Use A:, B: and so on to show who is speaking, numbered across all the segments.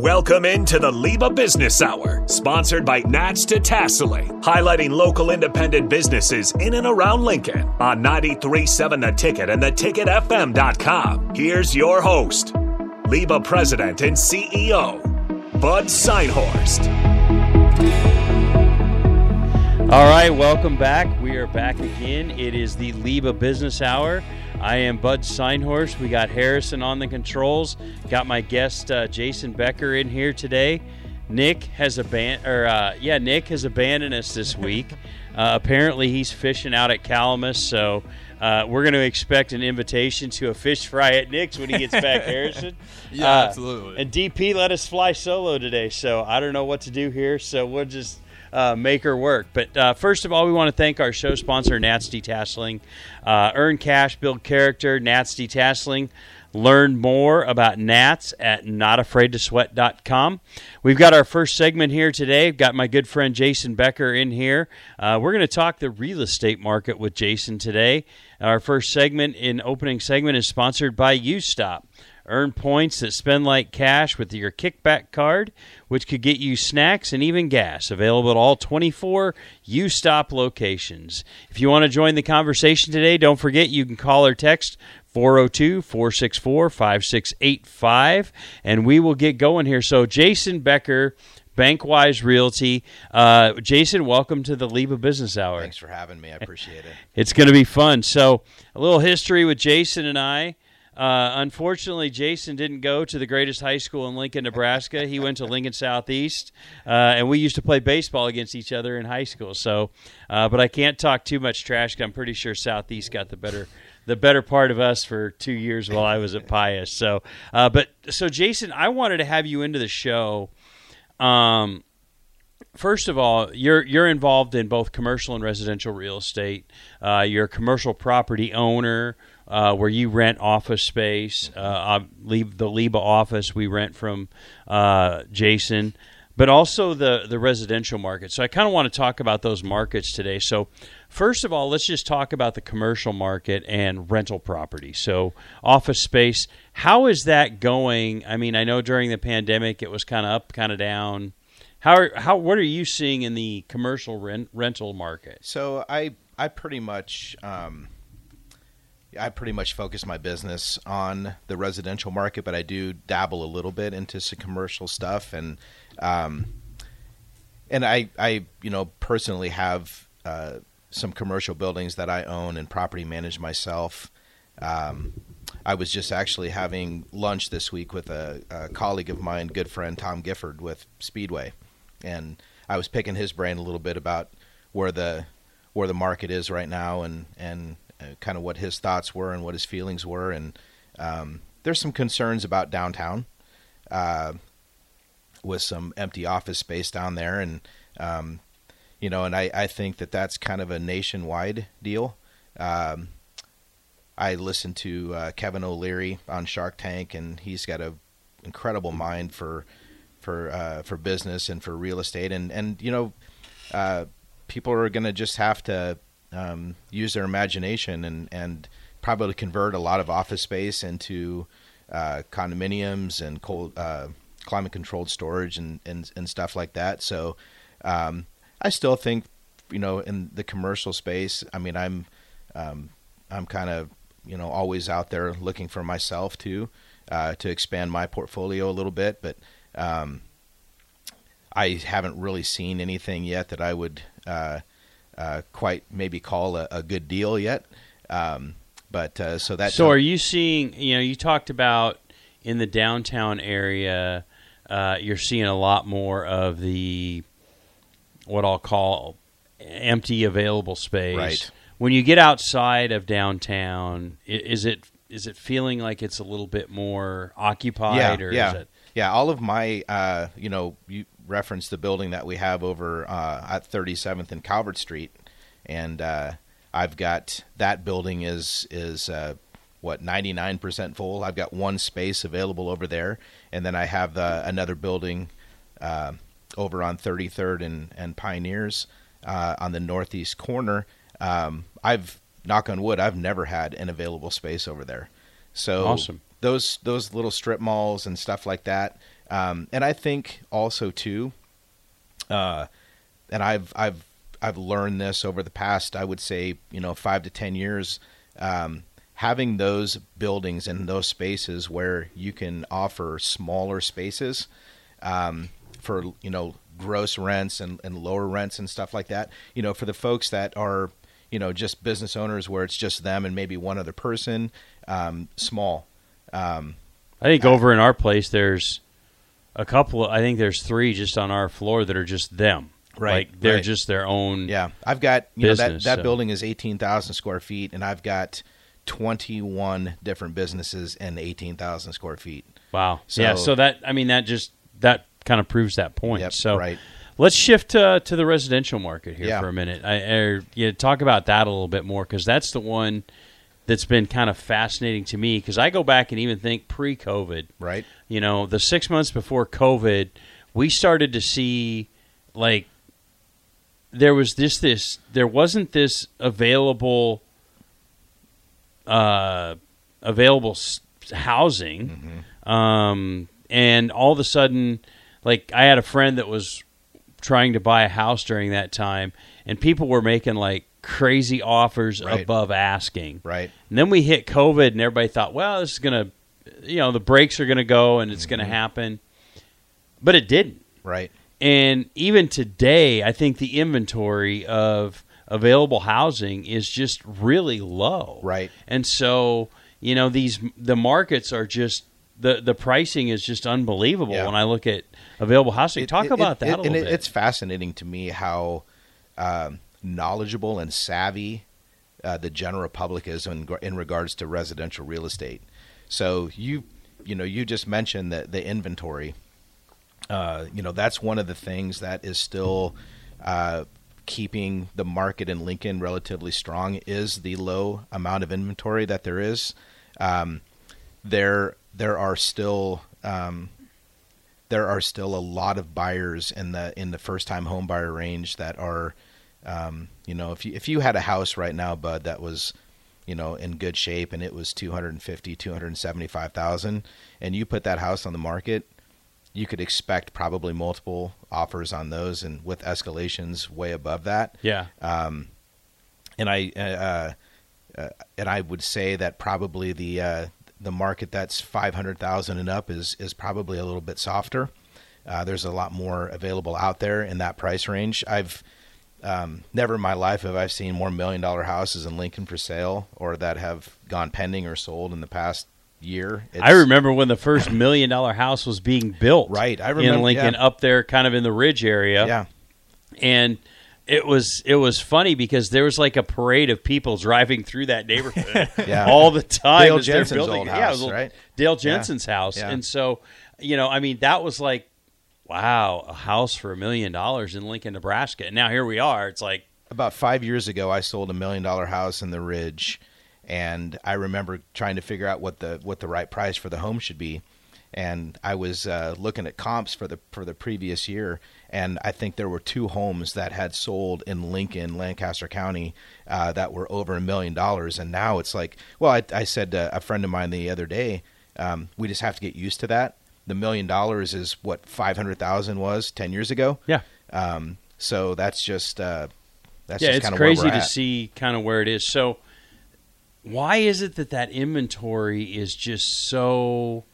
A: Welcome into the LIBA Business Hour, sponsored by Nats Detasseling, highlighting local independent businesses in and around Lincoln on 93.7 The Ticket and theticketfm.com. Here's your host, LIBA President and CEO, Bud Synhorst.
B: All right, welcome back. We are back again. It is the LIBA Business Hour. I am Bud Synhorst. We got Harrison on the controls. Got my guest uh, Jayson Becker in here today. Nick has aban- or uh, yeah, Nick has abandoned us this week. Uh, apparently, he's fishing out at Calamus, so uh, we're going to expect an invitation to a fish fry at Nick's when he gets back, Harrison.
C: Yeah,
B: Uh,
C: absolutely.
B: And DP let us fly solo today, so I don't know what to do here. So we'll just uh, make her work. But uh, first of all, we want to thank our show sponsor, Nats Detasseling. Uh, earn cash, build character, Nats Detasseling. Learn more about Nats at notafraidtosweat.com. We've got our first segment here today. I've got my good friend Jayson Becker in here. Uh, we're going to talk the real estate market with Jayson today. Our first segment in opening segment is sponsored by UStop. Earn points that spend like cash with your kickback card, which could get you snacks and even gas. Available at all 24 U Stop locations. If you want to join the conversation today, don't forget you can call or text 402 464 5685, and we will get going here. So, Jayson Becker, Bankwise Realty. Uh, Jayson, welcome to the LIBA Business Hour.
C: Thanks for having me. I appreciate it.
B: It's going to be fun. So, a little history with Jayson and I. Uh, unfortunately, Jayson didn't go to the greatest high school in Lincoln, Nebraska. He went to Lincoln Southeast, uh, and we used to play baseball against each other in high school. So, uh, but I can't talk too much trash. 'cause I'm pretty sure Southeast got the better the better part of us for two years while I was at Pius. So, uh, but so Jayson, I wanted to have you into the show. Um, first of all, you're you're involved in both commercial and residential real estate. Uh, you're a commercial property owner uh, where you rent office space. Uh, leave the LIBA office we rent from uh, Jayson, but also the the residential market. So I kind of want to talk about those markets today. So. First of all, let's just talk about the commercial market and rental property. So, office space, how is that going? I mean, I know during the pandemic it was kind of up, kind of down. How are, how what are you seeing in the commercial rent, rental market?
C: So I I pretty much um, I pretty much focus my business on the residential market, but I do dabble a little bit into some commercial stuff, and um, and I I you know personally have uh, some commercial buildings that I own and property manage myself. Um, I was just actually having lunch this week with a, a colleague of mine, good friend Tom Gifford with Speedway, and I was picking his brain a little bit about where the where the market is right now and and kind of what his thoughts were and what his feelings were. And um, there's some concerns about downtown uh, with some empty office space down there. And um, you know and I, I think that that's kind of a nationwide deal. Um, I listened to uh, Kevin O'Leary on Shark Tank and he's got a incredible mind for for uh, for business and for real estate. And and you know uh, people are going to just have to um, use their imagination and and probably convert a lot of office space into uh, condominiums and cold uh, climate controlled storage and, and and stuff like that. So um, I still think you know in the commercial space. I mean I'm um, I'm kind of you know always out there looking for myself too uh, to expand my portfolio a little bit, but um, I haven't really seen anything yet that I would uh, uh, quite maybe call a, a good deal yet. Um, but uh, so that
B: So, are you seeing? You know, you talked about in the downtown area, uh, you're seeing a lot more of the what I'll call empty available space.
C: Right.
B: When you get outside of downtown, is it is it feeling like it's a little bit more occupied?
C: yeah,
B: or
C: yeah,
B: Is it,
C: yeah. All of my, uh, you know, you referenced the building that we have over uh, at 37th and Calvert Street, and uh, I've got that building is is uh, what 99% full. I've got one space available over there, and then I have uh, another building uh, over on 33rd and and Pioneers uh, on the northeast corner. Um, I've knock on wood, I've never had an available space over there. So
B: Awesome.
C: those those little strip malls and stuff like that. Um, and I think also too, uh, and I've I've I've learned this over the past I would say you know five to ten years. Um, having those buildings and those spaces where you can offer smaller spaces um, for you know gross rents and, and lower rents and stuff like that. You know, for the folks that are you know just business owners where it's just them and maybe one other person, um, small. Um,
B: I think over in our place, there's a couple. Of, I think there's three just on our floor that are just them.
C: Right,
B: like they're
C: right.
B: just their own.
C: Yeah, I've got you know that that
B: so-
C: building is eighteen thousand square feet, and I've got twenty one different businesses and eighteen thousand square feet.
B: Wow.
C: So-
B: yeah. So that I mean that just that kind of proves that point.
C: Yep,
B: so
C: right.
B: let's shift to, to the residential market here
C: Yeah.
B: for a minute. I, er, or, yeah, talk about that a little bit more because that's the one that's been kind of fascinating to me because I go back and even think pre-COVID.
C: Right.
B: You know, the six months before COVID, we started to see like there was this this there wasn't this available uh available s- housing um and all of a sudden like I had a friend that was trying to buy a house during that time and people were making like crazy offers
C: Right.
B: above asking
C: Right.
B: and then we hit COVID, and everybody thought, well, this is going to, you know, the brakes are going to go and it's going to happen. But it didn't.
C: Right.
B: And even today, I think the inventory of available housing is just really low.
C: Right.
B: And so, you know, these the markets are just the the pricing is just unbelievable
C: Yeah.
B: when I look at available housing.
C: It-
B: Talk
C: it-
B: about
C: it-
B: that a little
C: and
B: bit.
C: It's fascinating to me how um, knowledgeable and savvy uh, the general public is in, in regards to residential real estate. So you, you know, you just mentioned that the inventory. Uh, you know, that's one of the things that is still uh, keeping the market in Lincoln relatively strong is the low amount of inventory that there is. Um, there, there are still um, there are still a lot of buyers in the in the first time home buyer range that are um, you know if you if you had a house right now bud that was you know in good shape and it was 250 275,000 and you put that house on the market you could expect probably multiple offers on those and with escalations way above that
B: yeah.
C: and I uh, uh, and I would say that probably the uh, the market that's five hundred thousand and up is is probably a little bit softer. Uh, there's a lot more available out there in that price range. I've um, never in my life have I seen more million dollar houses in Lincoln for sale or that have gone pending or sold in the past year. It's,
B: I remember when the first million dollar house was being built.
C: Right, I
B: in
C: remember-
B: Lincoln,
C: yeah.
B: up there, kind of in the Ridge area.
C: Yeah,
B: and it was it was funny because there was like a parade of people driving through that neighborhood
C: Yeah.
B: all the time.
C: Dale Jensen's
B: building
C: old
B: yeah, it
C: house,
B: was
C: right?
B: Dale
C: Yeah.
B: Jensen's house,
C: Yeah.
B: and so you know, I mean, that was like, wow, a house for a million dollars in Lincoln, Nebraska, and now here we are. It's like,
C: about five years ago, I sold a million dollar house in the Ridge, and I remember trying to figure out what the what the right price for the home should be. And I was uh, looking at comps for the for the previous year, and I think there were two homes that had sold in Lincoln, Lancaster County, uh, that were over a million dollars. And now it's like, well, I, I said to a friend of mine the other day, um, we just have to get used to that. The million dollars is what five hundred thousand was ten years ago.
B: yeah,
C: Um, so that's just uh, that's
B: yeah,
C: just
B: it's
C: kind of
B: crazy to see kind of where it is. So, why is it that that inventory is just so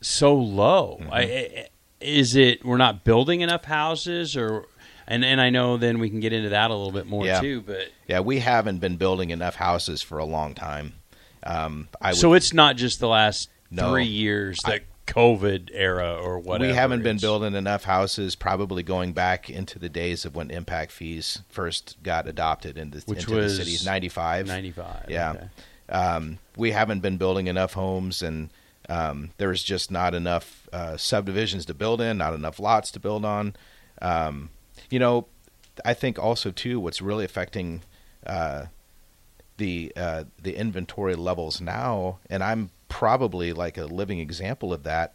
B: so low?
C: Mm-hmm.
B: I, is it we're not building enough houses, or and and I know then we can get into that a little bit more
C: Yeah.
B: too. But
C: Yeah, we haven't been building enough houses for a long time. Um, I would,
B: so it's not just the last
C: No.
B: three years, the COVID era or whatever.
C: we haven't been building enough houses, probably going back into the days of when impact fees first got adopted into,
B: Which
C: into
B: was
C: the cities. Ninety five.
B: 95.
C: Yeah.
B: okay.
C: Um, we haven't been building enough homes, and um, there's just not enough uh, subdivisions to build in, not enough lots to build on. Um, you know, I think also too, what's really affecting uh, the uh, the inventory levels now, and I'm probably like a living example of that.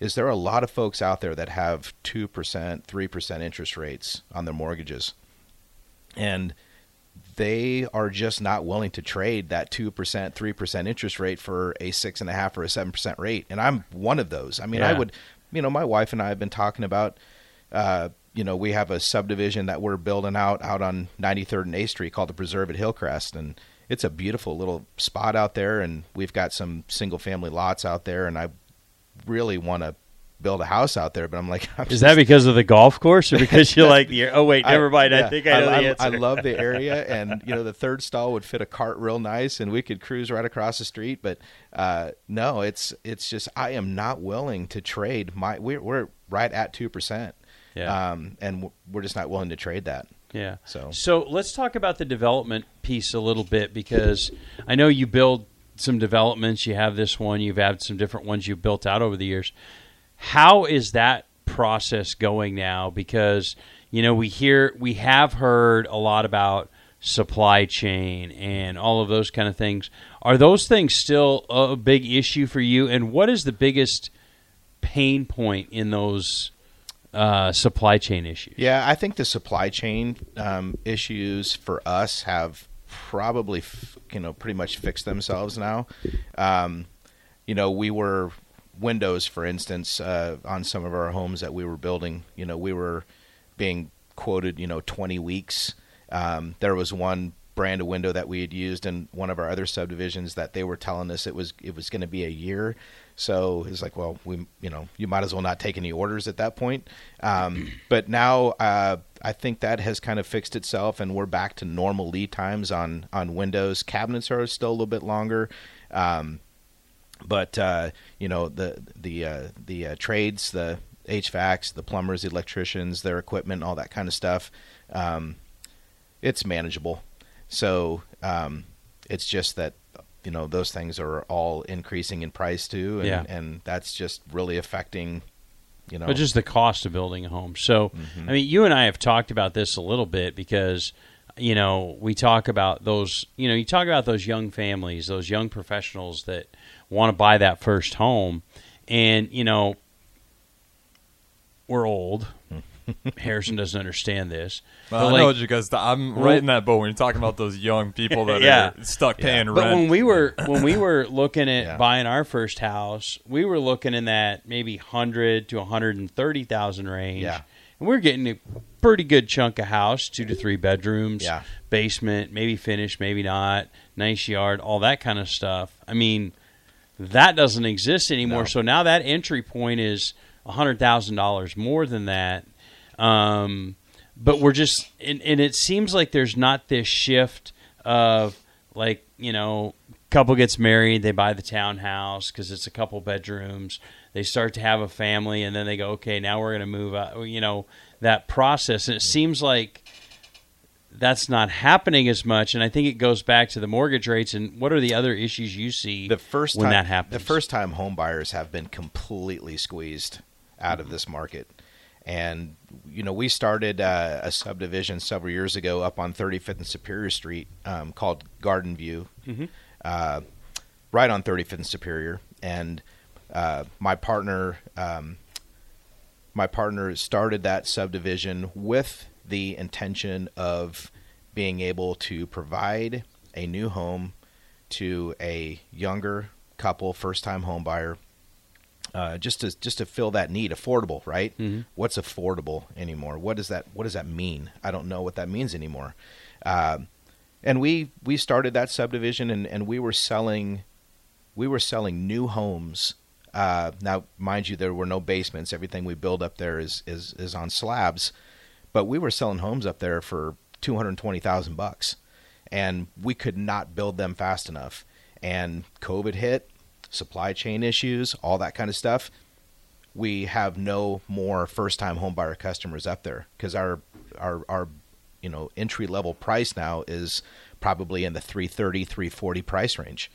C: Is there are a lot of folks out there that have two percent, three percent interest rates on their mortgages, and they are just not willing to trade that two percent, three percent interest rate for a six and a half or a seven percent rate. And I'm one of those. I mean, I would you know, my wife and I have been talking about. Uh, you know, we have a subdivision that we're building out out on 93rd and A Street called the Preserve at Hillcrest, and it's a beautiful little spot out there. And we've got some single family lots out there, and I really want to build a house out there. But I'm like, I'm
B: Is that because of the golf course, or because you like the? Oh wait, never mind. I, think I know
C: I,
B: the answer.
C: I love the area, and you know the third stall would fit a cart real nice, and we could cruise right across the street. But uh, no, it's it's just I am not willing to trade my. We're we're right at two percent,
B: Yeah.
C: um, and we're just not willing to trade that.
B: Yeah.
C: So-
B: so let's talk about the development piece a little bit because I know you build some developments. You have this one. You've had some different ones you've built out over the years. How is that process going now? Because you know we hear we have heard a lot about supply chain and all of those kind of things. Are those things still a big issue for you? And what is the biggest pain point in those uh, supply chain issues?
C: Yeah, I think the supply chain um, issues for us have probably, f- you know, pretty much fixed themselves now. Um, you know, we were windows, for instance, uh, on some of our homes that we were building. You know, we were being quoted, you know, 20 weeks. Um, there was one brand of window that we had used in one of our other subdivisions that they were telling us it was it was going to be a year. So it's like, well, we you know you might as well not take any orders at that point. Um, but now uh, I think that has kind of fixed itself, and we're back to normal lead times on on windows. Cabinets are still a little bit longer. Um, but uh, you know the the uh, the uh, trades, the HVACs, the plumbers, the electricians, their equipment, all that kind of stuff. Um, it's manageable. So um, it's just that you know those things are all increasing in price too, and,
B: Yeah.
C: and that's just really affecting. You know,
B: But just the cost of building a home. So,
C: Mm-hmm.
B: I mean, you and I have talked about this a little bit because, you know, we talk about those, you know, you talk about those young families, those young professionals that want to buy that first home. And, you know, we're old. Harrison doesn't understand this.
D: Well, I
B: like-
D: know because I'm right in that boat when you're talking about those young people that
B: Yeah.
D: are stuck paying
B: But
D: rent.
B: when we were when we were looking at
C: Yeah.
B: buying our first house, we were looking in that maybe hundred to one hundred and thirty thousand range.
C: Yeah.
B: and we're getting a pretty good chunk of house, two to three bedrooms,
C: Yeah.
B: basement, maybe finished, maybe not, nice yard, all that kind of stuff. I mean, that doesn't exist anymore.
C: No.
B: So now that entry point is hundred thousand dollars more than that. Um, but we're just, and, and it seems like there's not this shift of like you know, couple gets married, they buy the townhouse because it's a couple bedrooms. They start to have a family, and then they go, okay, now we're going to move out. You know that process, and it seems like that's not happening as much. And I think it goes back to the mortgage rates. And what are the other issues you see
C: the first
B: when
C: time
B: that happens?
C: the first time home buyers have been completely squeezed out of this market and you know we started uh, a subdivision several years ago up on 35th and superior street um, called garden view. Uh, right on 35th and superior. And uh, my partner um, my partner started that subdivision with the intention of being able to provide a new home to a younger couple, first time home buyer, uh, just to just to fill that need. Affordable, right?
B: Mhm.
C: What's affordable anymore? What does that What does that mean? I don't know what that means anymore. Um and we we started that subdivision, and, and we were selling we were selling new homes. Uh, now, mind you, there were no basements. Everything we build up there is is is on slabs, but we were selling homes up there for two hundred twenty thousand bucks, and we could not build them fast enough. And COVID hit, supply chain issues, all that kind of stuff. We have no more first time homebuyer customers up there because our our our you know entry level price now is probably in the 330 340 price range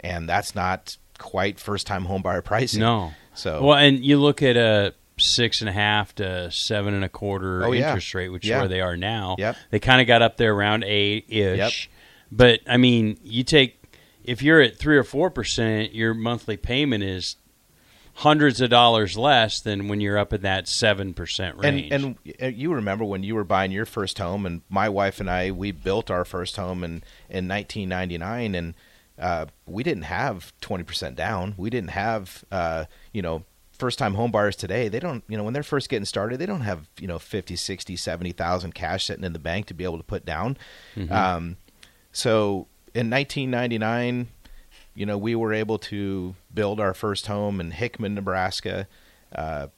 C: and that's not quite first time homebuyer pricing
B: No.
C: so
B: Well, and you look at a six and a half to seven and a quarter
C: Oh, yeah.
B: interest rate, which is where they are now.
C: Yep.
B: They kind of got up there around eight ish. But I mean, you take if you're at three or four percent, your monthly payment is hundreds of dollars less than when you're up in that seven percent range.
C: and and you remember when you were buying your first home and my wife and I we built our first home in in 1999 and uh, we didn't have 20% down we didn't have uh, you know first time home buyers today, they don't, you know, when they're first getting started, they don't have, you know, 50, 60, 70,000 cash sitting in the bank to be able to put down.
B: Mm-hmm.
C: Um, so in 1999, you know, we were able to build our first home in Hickman, Nebraska. Uh,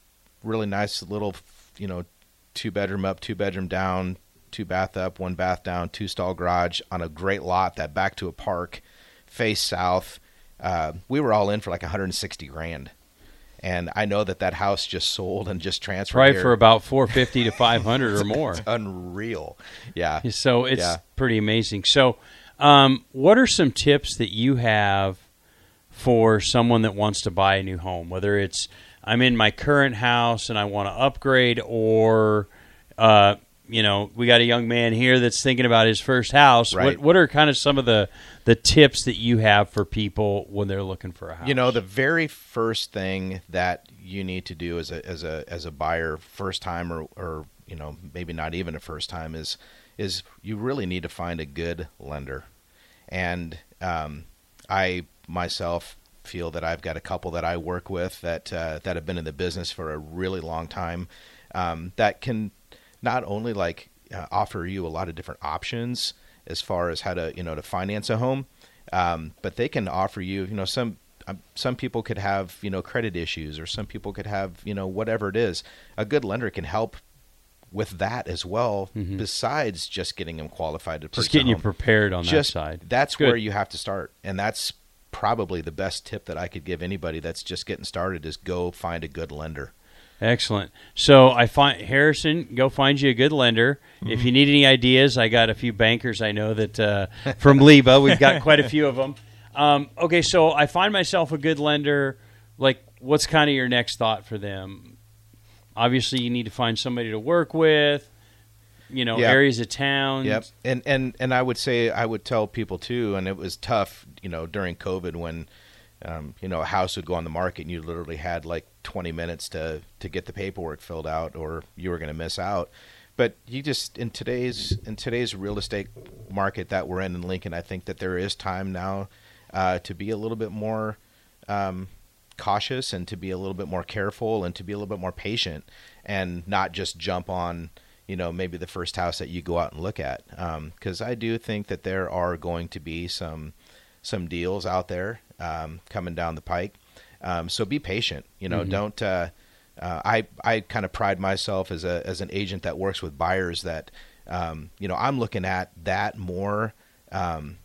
C: really nice little, you know, two bedroom up, two bedroom down, two bath up, one bath down, two stall garage on a great lot that back to a park, face south. Uh, we were all in for like 160 grand. And I know that that house just sold and just transferred.
B: Right
C: here.
B: for about 450 to 500 or more.
C: unreal. Yeah.
B: So it's
C: Yeah.
B: pretty amazing. So, um, what are some tips that you have for someone that wants to buy a new home? Whether it's I'm in my current house and I want to upgrade, or uh, you know, we got a young man here that's thinking about his first house.
C: Right.
B: What what are kind of some of the the tips that you have for people when they're looking for a house?
C: You know, the very first thing that you need to do as a as a as a buyer, first time or or you know maybe not even a first time, is is you really need to find a good lender. And um, I myself feel that I've got a couple that I work with that uh, that have been in the business for a really long time um, that can not only like uh, offer you a lot of different options as far as how to you know to finance a home, um, but they can offer you you know some um, some people could have you know credit issues or some people could have you know whatever it is. A good lender can help with that as well. Besides just getting them qualified to purchase
B: just getting
C: a
B: you prepared on
C: just
B: that side.
C: that's
B: Good.
C: where you have to start and that's probably the best tip that i could give anybody that's just getting started is go find a good lender
B: Excellent. So I find Harrison, go find you a good lender. If you need any ideas, I got a few bankers I know that uh, from LIBA. We've got quite a few of them. Um, okay, so I find myself a good lender. Like, what's kind of your next thought for them? Obviously, you need to find somebody to work with. You know,
C: Yeah.
B: areas of town.
C: Yep. And and and I would say I would tell people too, and it was tough, you know, during COVID when, um, you know, a house would go on the market and you literally had like 20 minutes to to get the paperwork filled out, or you were going to miss out. But you just in today's in today's real estate market that we're in in Lincoln, I think that there is time now uh, to be a little bit more um, cautious and to be a little bit more careful and to be a little bit more patient and not just jump on you know maybe the first house that you go out and look at. Because I do think that there are going to be some some deals out there um, coming down the pike. Um, so be patient you know don't uh, uh, I I kind of pride myself as a as an agent that works with buyers that um, you know I'm looking at that more um,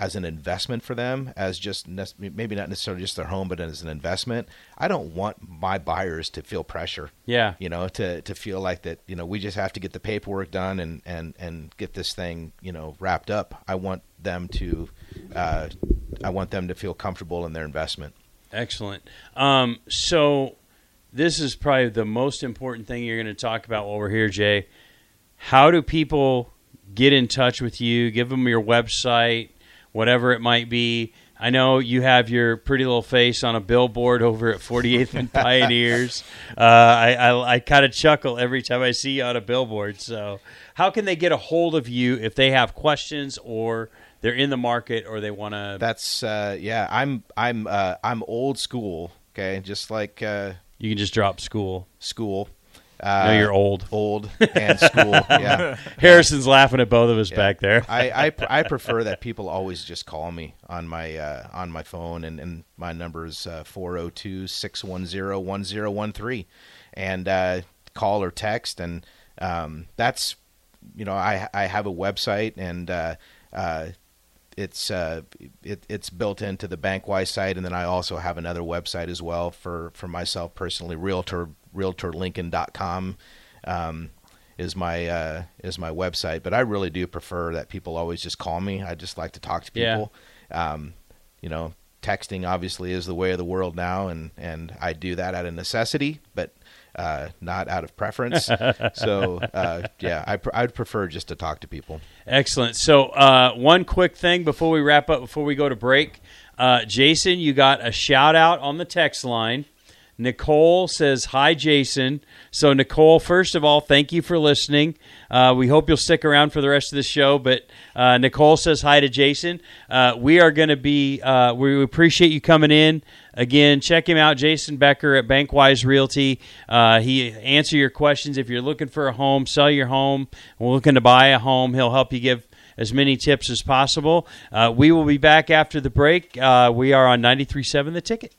C: as an investment for them, as just nec- maybe not necessarily just their home, but as an investment. I don't want my buyers to feel pressure.
B: Yeah.
C: You know, to to feel like that. You know, we just have to get the paperwork done and and and get this thing you know wrapped up. I want them to, uh, I want them to feel comfortable in their investment.
B: Excellent. Um, so, this is probably the most important thing you're going to talk about while we're here, Jay. How do people get in touch with you? Give them your website, whatever it might be. I know you have your pretty little face on a billboard over at 48th and Pioneers. Uh, I, I, I kind of chuckle every time I see you on a billboard. So, how can they get a hold of you if they have questions or they're in the market or they want to?
C: That's uh, yeah. I'm I'm uh, I'm old school. Okay, just like uh,
B: You can just drop school.
C: school. Uh,
B: you're old.
C: Old and school. yeah.
B: Harrison's laughing at both of us
C: Yeah.
B: back there.
C: I, I I prefer that people always just call me on my uh, on my phone and, and my number is uh, 402-610-1013 and uh, call or text and um, that's you know I I have a website and uh, uh, it's uh, it, it's built into the Bankwise site, and then I also have another website as well for, for myself personally. Realtor RealtorLincoln.com um, is my uh, is my website, but I really do prefer that people always just call me. I just like to talk to people. Yeah. Um, you know, texting obviously is the way of the world now, and and I do that out of necessity, but uh, not out of preference. so uh, yeah, I pr- I'd prefer just to talk to people.
B: Excellent. So, uh, one quick thing before we wrap up, before we go to break, uh, Jayson, you got a shout out on the text line. Nicole says, Hi, Jayson. So, Nicole, first of all, thank you for listening. Uh, we hope you'll stick around for the rest of the show. But uh, Nicole says hi to Jayson. Uh, we are going to be, uh, we appreciate you coming in. Again, check him out, Jayson Becker at Bankwise Realty. Uh, he answer your questions if you're looking for a home, sell your home, looking to buy a home. He'll help you give as many tips as possible. Uh, we will be back after the break. Uh, we are on 93.7 The Ticket.